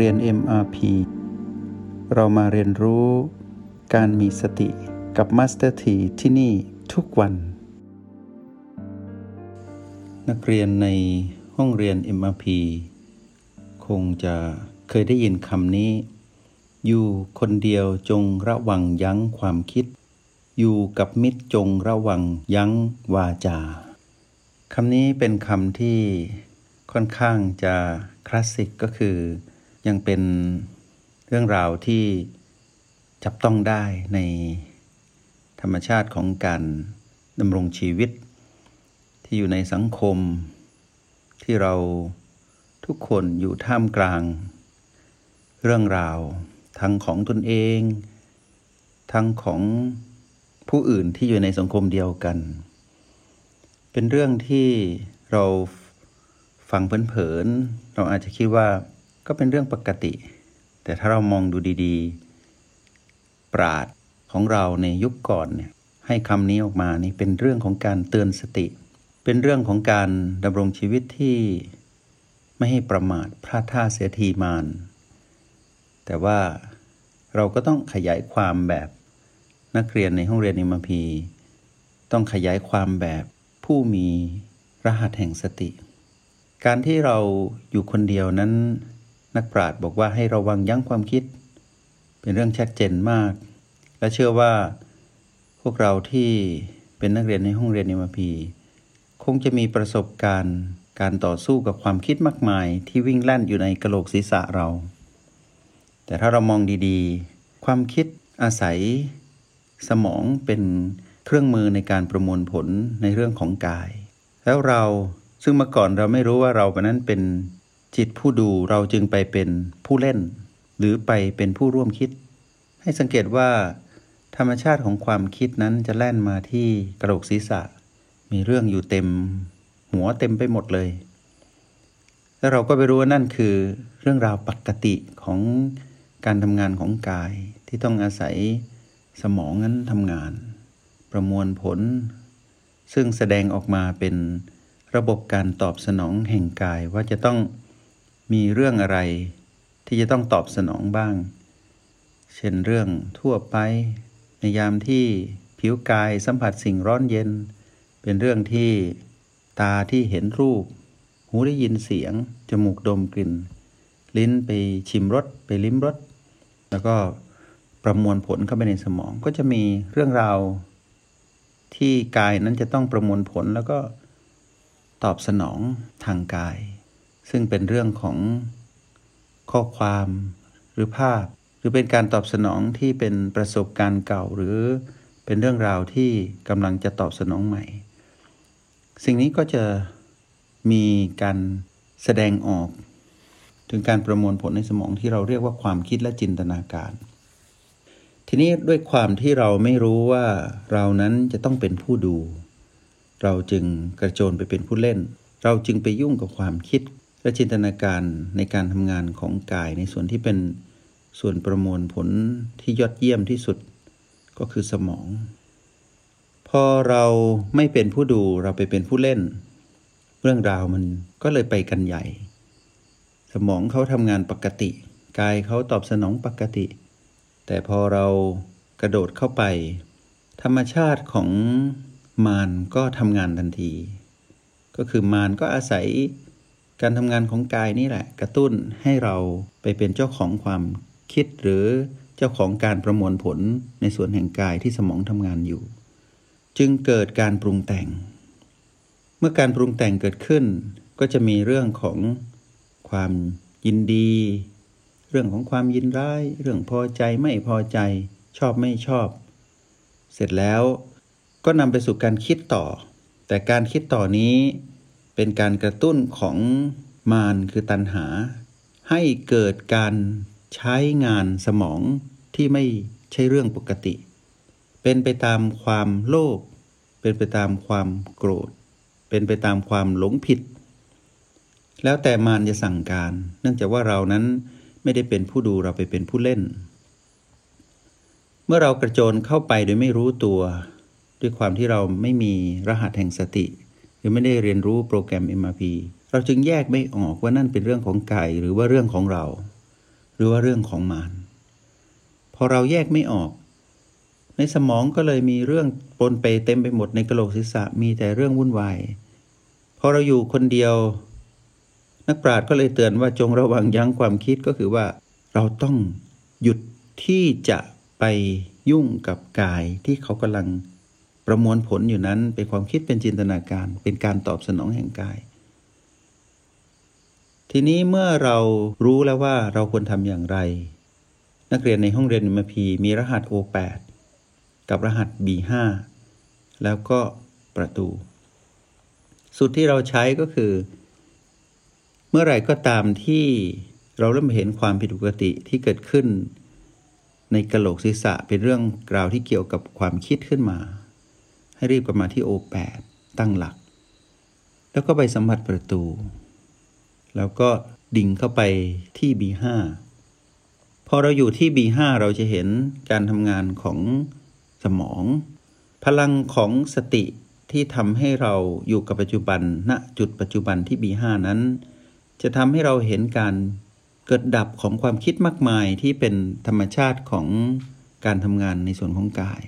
เรียน MRP เรามาเรียนรู้การมีสติกับ Master T ที่ที่นี่ทุกวัน นักเรียนในห้องเรียน MRP คงจะเคยได้ยินคำนี้ อยู่คนเดียวจงระวังยั้งความคิด อยู่กับมิตรจงระวังยั้งวาจาคำนี้เป็นคำที่ค่อนข้างจะคลาสสิกก็คือ ยังเป็นเรื่องราวที่จับต้องได้ในธรรมชาติของการดำรงชีวิต ที่อยู่ในสังคม ที่เราทุกคนอยู่ท่ามกลาง เรื่องราวทั้งของตนเอง ทั้งของผู้อื่นที่อยู่ในสังคมเดียวกัน เป็นเรื่องที่เราฟังเผินๆเราอาจจะคิดว่า ก็เป็นเรื่องปกติ แต่ถ้าเรามองดูดีๆ ปราดของเราในยุคก่อนเนี่ยให้คำนี้ออกมานี่เป็นเรื่องของการเตือนสติ เป็นเรื่องของการดำรงชีวิตที่ไม่ให้ประมาทพลาดท่าเสียทีมาน แต่ว่าเราก็ต้องขยายความแบบนักเรียนในห้องเรียนอิมพี ต้องขยายความแบบผู้มีรหัสแห่งสติ การที่เราอยู่คนเดียวนั้น นักปราชญ์บอกว่าให้ระวังยั้งความคิด เป็นเรื่องชัดเจนมาก และเชื่อว่าพวกเราที่เป็นนักเรียนในห้องเรียนอิมพีคงจะมีประสบการณ์การต่อสู้กับความคิดมากมายที่วิ่งแล่นอยู่ในกระโหลกศีรษะเรา แต่ถ้าเรามองดีๆ ความคิดอาศัย สมองเป็นเครื่องมือในการประมวลผลในเรื่องของกาย แล้วเราซึ่งเมื่อก่อนเราไม่รู้ว่าเราเป็นนั้นเป็น จิตผู้ดูเราจึงไปเป็นผู้เล่น หรือไปเป็นผู้ร่วมคิด ให้สังเกตว่า ธรรมชาติของความคิดนั้นจะแล่นมาที่กระโหลกศีรษะ มีเรื่องอยู่เต็ม หัวเต็มไปหมดเลย แล้วเราก็ไปรู้ว่านั่นคือเรื่องราวปกติของการทำงานของกายที่ต้องอาศัยสมองนั้นทำงาน ประมวลผล ซึ่งแสดงออกมาเป็นระบบการตอบสนองแห่งกายว่าจะต้อง มีเรื่องอะไรที่จะต้องตอบสนองบ้าง เช่นเรื่องทั่วไป ในยามที่ผิวกายสัมผัสสิ่งร้อนเย็น เป็นเรื่องที่ตาที่เห็นรูป หูได้ยินเสียง จมูกดมกลิ่น ลิ้นไปชิมรสไปลิ้มรสแล้วก็ประมวลผลเข้าไปในสมองก็จะมีเรื่องราว ที่กายนั้นจะต้องประมวลผลแล้วก็ตอบสนองทางกาย ซึ่งเป็นเรื่องของข้อความหรือภาพ หรือเป็นการตอบสนองที่เป็นประสบการณ์เก่า หรือเป็นเรื่องราวที่กำลังจะตอบสนองใหม่ สิ่งนี้ก็จะมีการแสดงออก ถึงการประมวลผลในสมองที่เราเรียกว่าความคิดและจินตนาการ ทีนี้ด้วยความที่เราไม่รู้ว่าเรานั้นจะต้องเป็นผู้ดู เราจึงกระโจนไปเป็นผู้เล่น เราจึงไปยุ่งกับความคิด และจินตนาการในการทำงานของกายในส่วนที่เป็นส่วนประมวลผลที่ยอดเยี่ยมที่สุดก็คือสมอง พอเราไม่เป็นผู้ดูเราไปเป็นผู้เล่น เรื่องราวมันก็เลยไปกันใหญ่ สมองเขาทำงานปกติ กายเขาตอบสนองปกติ แต่พอเรากระโดดเข้าไป ธรรมชาติของมารก็ทำงานทันที ก็คือมารก็อาศัย การทำงานของกายนี่แหละ กระตุ้นให้เราไปเป็นเจ้าของความคิดหรือเจ้าของการประมวลผลในส่วนแห่งกายที่สมองทำงานอยู่ จึงเกิดการปรุงแต่ง เมื่อการปรุงแต่งเกิดขึ้น ก็จะมีเรื่องของความยินดี เรื่องของความยินร้าย เรื่องพอใจไม่พอใจ ชอบไม่ชอบ เสร็จแล้วก็นำไปสู่การคิดต่อ แต่การคิดต่อนี้ เป็นการกระตุ้นของมารคือตัณหา ให้เกิดการใช้งานสมองที่ไม่ใช่เรื่องปกติ เป็นไปตามความโลภเป็นไปตามความโกรธ เป็นไปตามความหลงผิด แล้วแต่มารจะสั่งการ เนื่องจากว่าเรานั้นไม่ได้เป็นผู้ดูเราไปเป็นผู้เล่น เมื่อเรากระโจนเข้าไปโดยไม่รู้ตัว ด้วยความที่เราไม่มีรหัสแห่งสติ รือไม่ได้เรียนรู้โปรแกรม MRP เราจึงแยกไม่ออกว่านั่นเป็นเรื่องของกายหรือว่าเรื่องของเรา หรือว่าเรื่องของมารพอเราแยกไม่ออก ในสมองก็เลยมีเรื่องปนไปเต็มไปหมดในกระโหลกศีรษะมีแต่เรื่องวุ่นวายพอเราอยู่คนเดียว นักปราชญ์ก็เลยเตือนว่าจงระวังยั้งความคิดก็คือว่า เราต้องหยุดที่จะไปยุ่งกับกายที่เขากำลัง ประมวลผลอยู่นั้นเป็นความคิดเป็นจินตนาการ เป็นการตอบสนองแห่งกาย ทีนี้เมื่อเรารู้แล้วว่าเราควรทำอย่างไร นักเรียนในห้องเรียนมพีมีรหัส O8 กับรหัส B5 แล้วก็ประตู สุดที่เราใช้ก็คือ เมื่อไหร่ก็ตามที่เราเริ่มเห็นความผิดปกติที่เกิดขึ้น ในกระโหลกศีรษะเป็นเรื่องราวที่เกี่ยวกับความคิดขึ้นมา ให้รีบกลับมาที่ O8 ตั้งหลัก แล้วก็ไปสัมผัสประตู แล้วก็ดิ่งเข้าไปที่ B5 พอเราอยู่ที่ B5 เราจะเห็นการทำงานของสมอง พลังของสติที่ทำให้เราอยู่กับปัจจุบันณจุดปัจจุบันที่ B5 นั้น จะทำให้เราเห็นการเกิดดับของความคิดมากมายที่เป็นธรรมชาติของการทำงานในส่วนของกาย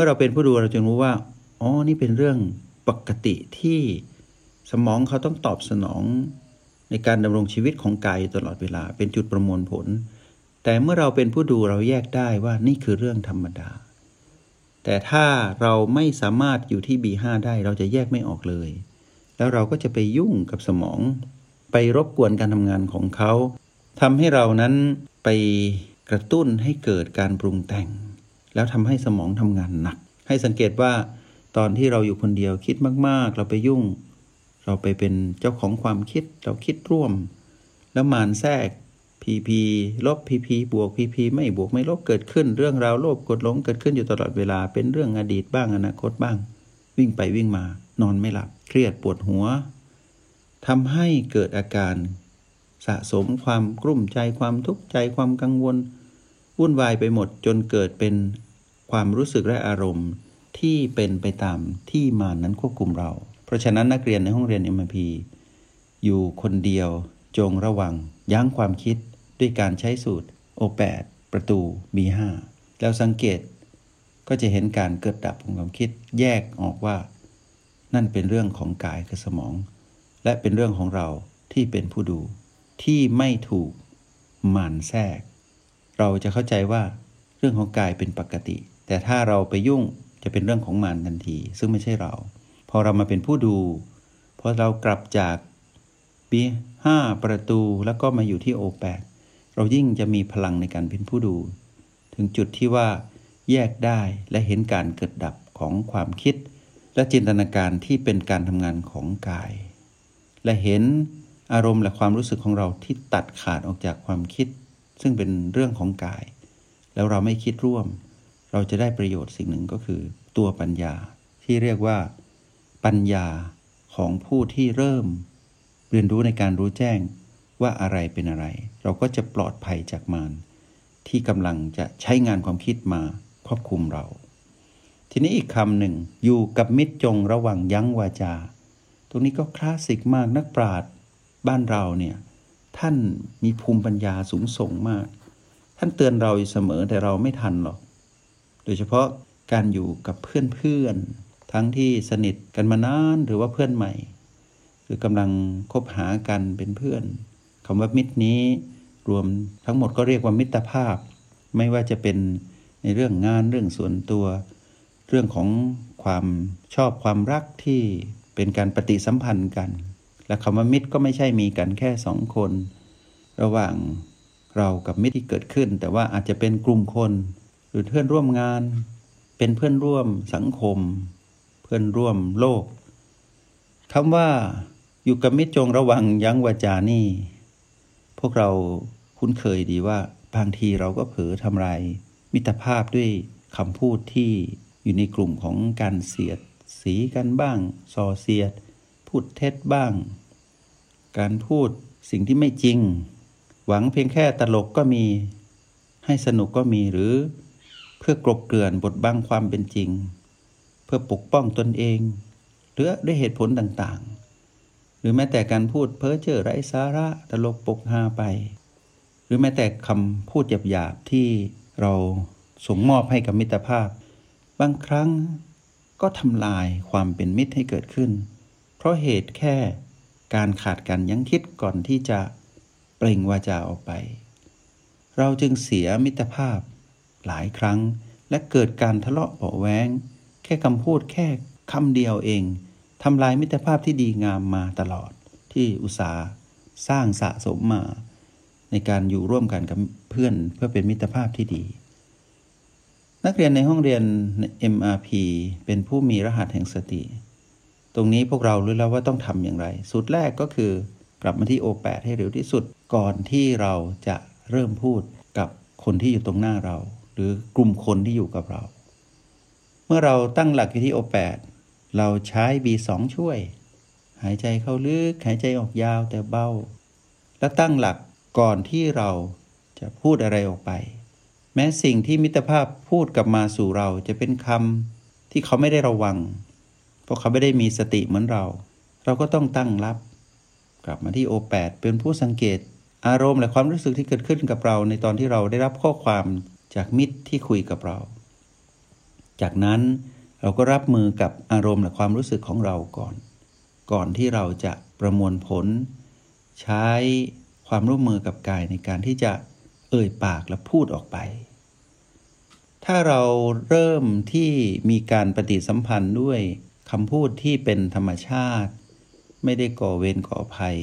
มื่อเราเป็นผู้ดูเราจะรู้ว่าอ๋อนี่เป็นเรื่องปกติที่สมองเขาต้องตอบสนองในการดำรงชีวิตของกายตลอดเวลา เป็นจุดประมวลผล แต่เมื่อเราเป็นผู้ดูเราแยกได้ว่านี่คือเรื่องธรรมดา แต่ถ้าเราไม่สามารถอยู่ที่ B5 ได้เราจะแยกไม่ออกเลย แล้วเราก็จะไปยุ่งกับสมอง ไปรบกวนการทำงานของเขาทำให้เรานั้นไปกระตุ้นให้เกิดการปรุงแต่ง แล้วทำให้สมองทำงานหนัก ให้สังเกตว่าตอนที่เราอยู่คนเดียวคิดมาก ๆ เราไปยุ่ง เราไปเป็นเจ้าของความคิดเราคิดร่วม แล้วมานแทรกพีพีลบพีพีบวกพีพีไม่บวกไม่ลบเกิดขึ้น เรื่องราวโลภกดหลงเกิดขึ้นอยู่ตลอดเวลาเป็นเรื่องอดีตบ้างอนาคตบ้าง วิ่งไปวิ่งมานอนไม่หลับ เครียดปวดหัวทำให้เกิดอาการสะสมความกลุ้มใจความทุกข์ใจความกังวล วุ่นวายไปหมดจนเกิดเป็นความรู้สึกและอารมณ์ที่เป็นไปตามที่มานั้นควบคุมเรา เพราะฉะนั้นนักเรียนในห้องเรียน m พีอยู่คนเดียวจงระวัง ยั้งความคิดด้วยการใช้สูตร O8 ประตู B5 แล้วสังเกตก็จะเห็นการเกิดดับของความคิดแยกออกว่า นั่นเป็นเรื่องของกายคือสมอง และเป็นเรื่องของเราที่เป็นผู้ดู ที่ไม่ถูกหมันแทรก เราจะเข้าใจว่าเรื่องของกายเป็นปกติ แต่ถ้าเราไปยุ่งจะเป็นเรื่องของมันทันที ซึ่งไม่ใช่เรา พอเรามาเป็นผู้ดู พอเรากลับจากปีห้าประตูแล้วก็มาอยู่ที่โอแปดเรายิ่งจะมีพลังในการเป็นผู้ดู ถึงจุดที่ว่าแยกได้และเห็นการเกิดดับของความคิด และจินตนาการที่เป็นการทำงานของกาย และเห็นอารมณ์และความรู้สึกของเราที่ตัดขาดออกจากความคิด ซึ่งเป็นเรื่องของกาย แล้วเราไม่คิดร่วม เราจะได้ประโยชน์สิ่งหนึ่งก็คือ ตัวปัญญาที่เรียกว่า ปัญญาของผู้ที่เริ่ม เรียนรู้ในการรู้แจ้งว่าอะไรเป็นอะไร เราก็จะปลอดภัยจากมารที่กำลังจะใช้งานความคิดมาควบคุมเรา ทีนี้อีกคำหนึ่งอยู่กับมิตรจงระวังยั้งวาจา ตรงนี้ก็คลาสสิกมากนักปราชญ์บ้านเราเนี่ย ท่านมีภูมิปัญญาสูงส่งมาก ท่านเตือนเราอยู่เสมอแต่เราไม่ทันหรอก โดยเฉพาะการอยู่กับเพื่อนๆ ทั้งที่สนิทกันมานานหรือว่าเพื่อนใหม่ หรือกำลังคบหากันเป็นเพื่อนคำว่ามิตรนี้รวมทั้งหมดก็เรียกว่ามิตรภาพ ไม่ว่าจะเป็นในเรื่องงานเรื่องส่วนตัว เรื่องของความชอบความรักที่เป็นการปฏิสัมพันธ์กัน และคำว่ามิตรก็ไม่ใช่มีกันแค่สองคน ระหว่างเรากับมิตรที่เกิดขึ้น แต่ว่าอาจจะเป็นกลุ่มคน หรือเพื่อนร่วมงาน เป็นเพื่อนร่วมสังคม เพื่อนร่วมโลกคำว่าอยู่กับมิตรจงระวังยั้งวาจานี่ พวกเราคุ้นเคยดีว่าบางทีเราก็เผลอทำลายมิตรภาพด้วยคำพูดที่อยู่ในกลุ่มของการเสียดสีกันบ้างส่อเสียด พูดเท็จบ้าง การพูดสิ่งที่ไม่จริง หวังเพียงแค่ตลกก็มี ให้สนุกก็มีหรือ เพื่อกลบเกลื่อนบทบังความเป็นจริง เพื่อปกป้องตนเอง หรือด้วยเหตุผลต่างๆ หรือแม้แต่การพูดเพ้อเจ้อไร้สาระตลกปกฮาไป หรือแม้แต่คำพูดหยาบๆที่เราส่งมอบให้กับมิตรภาพ บางครั้งก็ทำลายความเป็นมิตรให้เกิดขึ้น เพราะเหตุแค่การขาดกันยั้งคิดก่อนที่จะเปล่งวาจาออกไป เราจึงเสียมิตรภาพหลายครั้ง และเกิดการทะเลาะเบาแวงแค่คำพูดแค่คำเดียวเองทำลายมิตรภาพที่ดีงามมาตลอดที่อุตสาห์สร้างสะสมมา ในการอยู่ร่วมกันกับเพื่อนเพื่อเป็นมิตรภาพที่ดี นักเรียนในห้องเรียน MRP เป็นผู้มีรหัสแห่งสติ ตรงนี้พวกเรารู้แล้วว่าต้องทำอย่างไรสุดแรกก็คือกลับมาที่ O8 ให้เร็วที่สุดก่อนที่เราจะเริ่มพูดกับคนที่อยู่ตรงหน้าเรา หรือกลุ่มคนที่อยู่กับเรา เมื่อเราตั้งหลักอยู่ที่ O8 เราใช้ B2 ช่วย หายใจเข้าลึก หายใจออกยาวแต่เบา แล้วตั้งหลักก่อนที่เราจะพูดอะไรออกไป แม้สิ่งที่มิตรภาพพูดกลับมาสู่เราจะเป็นคำที่เขาไม่ได้ระวัง ราะเขาไม่ได้มีสติเหมือนเรา เราก็ต้องตั้งรับ กลับมาที่โอแปดเป็นผู้สังเกต อารมณ์และความรู้สึกที่เกิดขึ้นกับเรา ในตอนที่เราได้รับข้อความจากมิตรที่คุยกับเรา จากนั้นเราก็รับมือกับอารมณ์และความรู้สึกของเราก่อน ก่อนที่เราจะประมวลผล ใช้ความร่วมมือกับกายในการที่จะเอ่ยปากและพูดออกไป ถ้าเราเริ่มที่มีการปฏิสัมพันธ์ด้วย คำพูดที่เป็นธรรมชาติ ไม่ได้ก่อเวรก่อภัย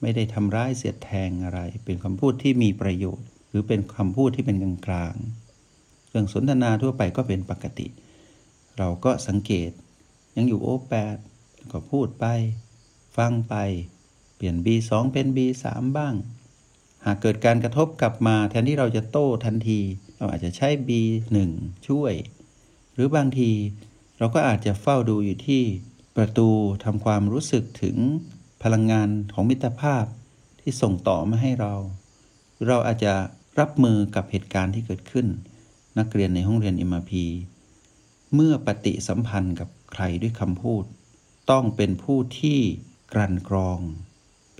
ไม่ได้ทำร้ายเสียดแทงอะไร เป็นคำพูดที่มีประโยชน์ หรือเป็นคำพูดที่เป็นกลางๆเรื่องสนทนาทั่วไปก็เป็นปกติ เราก็สังเกต ยังอยู่โอแปดก็พูดไป ฟังไป เปลี่ยน B2 เป็น B3 บ้าง หากเกิดการกระทบกลับมาแทนที่เราจะโต้ทันที เราอาจจะใช้ B1 ช่วย หรือบางที เราก็อาจจะเฝ้าดูอยู่ที่ประตูทำความรู้สึกถึงพลังงานของมิตรภาพที่ส่งต่อมาให้เรา เราอาจจะรับมือกับเหตุการณ์ที่เกิดขึ้น นักเรียนในห้องเรียน MRP เมื่อปฏิสัมพันธ์กับใครด้วยคำพูด ต้องเป็นผู้ที่กลั่นกรอง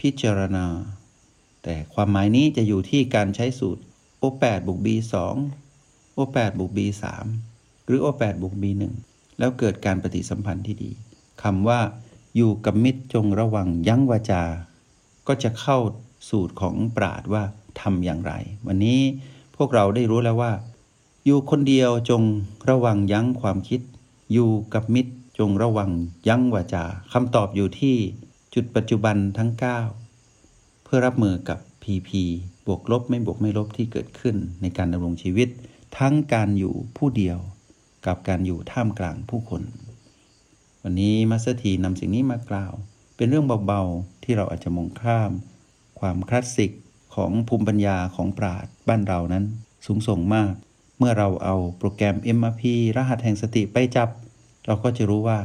พิจารณา แต่ความหมายนี้จะอยู่ที่การใช้สูตร O8 บวก B2 O8 บวก B3 หรือ O8 บวก B1 แล้วเกิดการปฏิสัมพันธ์ที่ดีคำว่าอยู่กับมิตรจงระวังยั้งวาจา ก็จะเข้าสูตรของปราดว่าทำอย่างไร วันนี้พวกเราได้รู้แล้วว่า อยู่คนเดียวจงระวังยั้งความคิด อยู่กับมิตรจงระวังยั้งวาจาคำตอบอยู่ที่จุดปัจจุบันทั้ง 9 เพื่อรับมือกับ PP บวกลบไม่บวกไม่ลบที่เกิดขึ้นในการดำรงชีวิต ทั้งการอยู่ผู้เดียว กับการอยู่ท่ามกลางผู้คน วันนี้มัสถีนำสิ่งนี้มากล่าว เป็นเรื่องเบาๆที่เราอาจจะมองข้าม ความคลาสสิกของภูมิปัญญาของปราดบ้านเรานั้น สูงส่งมาก เมื่อเราเอาโปรแกรม MRP รหัสแห่งสติไปจับ เราก็จะรู้ว่า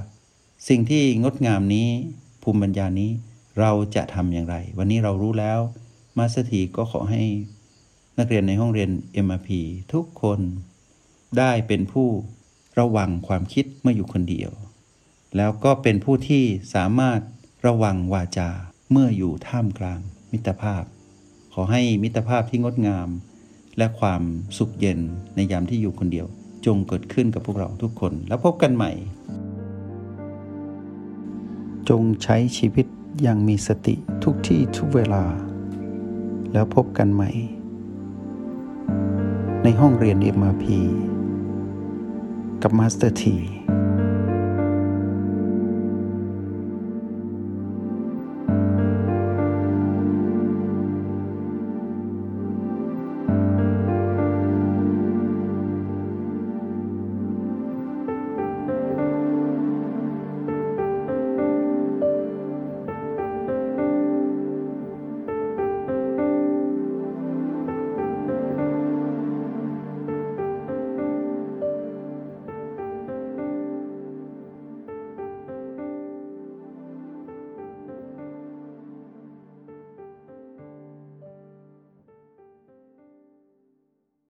สิ่งที่งดงามนี้ ภูมิปัญญานี้เราจะทำอย่างไร วันนี้เรารู้แล้ว มาสถีก็ขอให้นักเรียนในห้องเรียน MRP ทุกคนได้เป็นผู้ ระวังความคิดเมื่ออยู่คนเดียว แล้วก็เป็นผู้ที่สามารถระวังวาจาเมื่ออยู่ท่ามกลางมิตรภาพ ขอให้มิตรภาพที่งดงาม และความสุขเย็นในยามที่อยู่คนเดียว จงเกิดขึ้นกับพวกเราทุกคน แล้วพบกันใหม่ จงใช้ชีวิตอย่างมีสติทุกที่ทุกเวลา แล้วพบกันใหม่ ในห้องเรียน MRP กับมาสเตอร์ที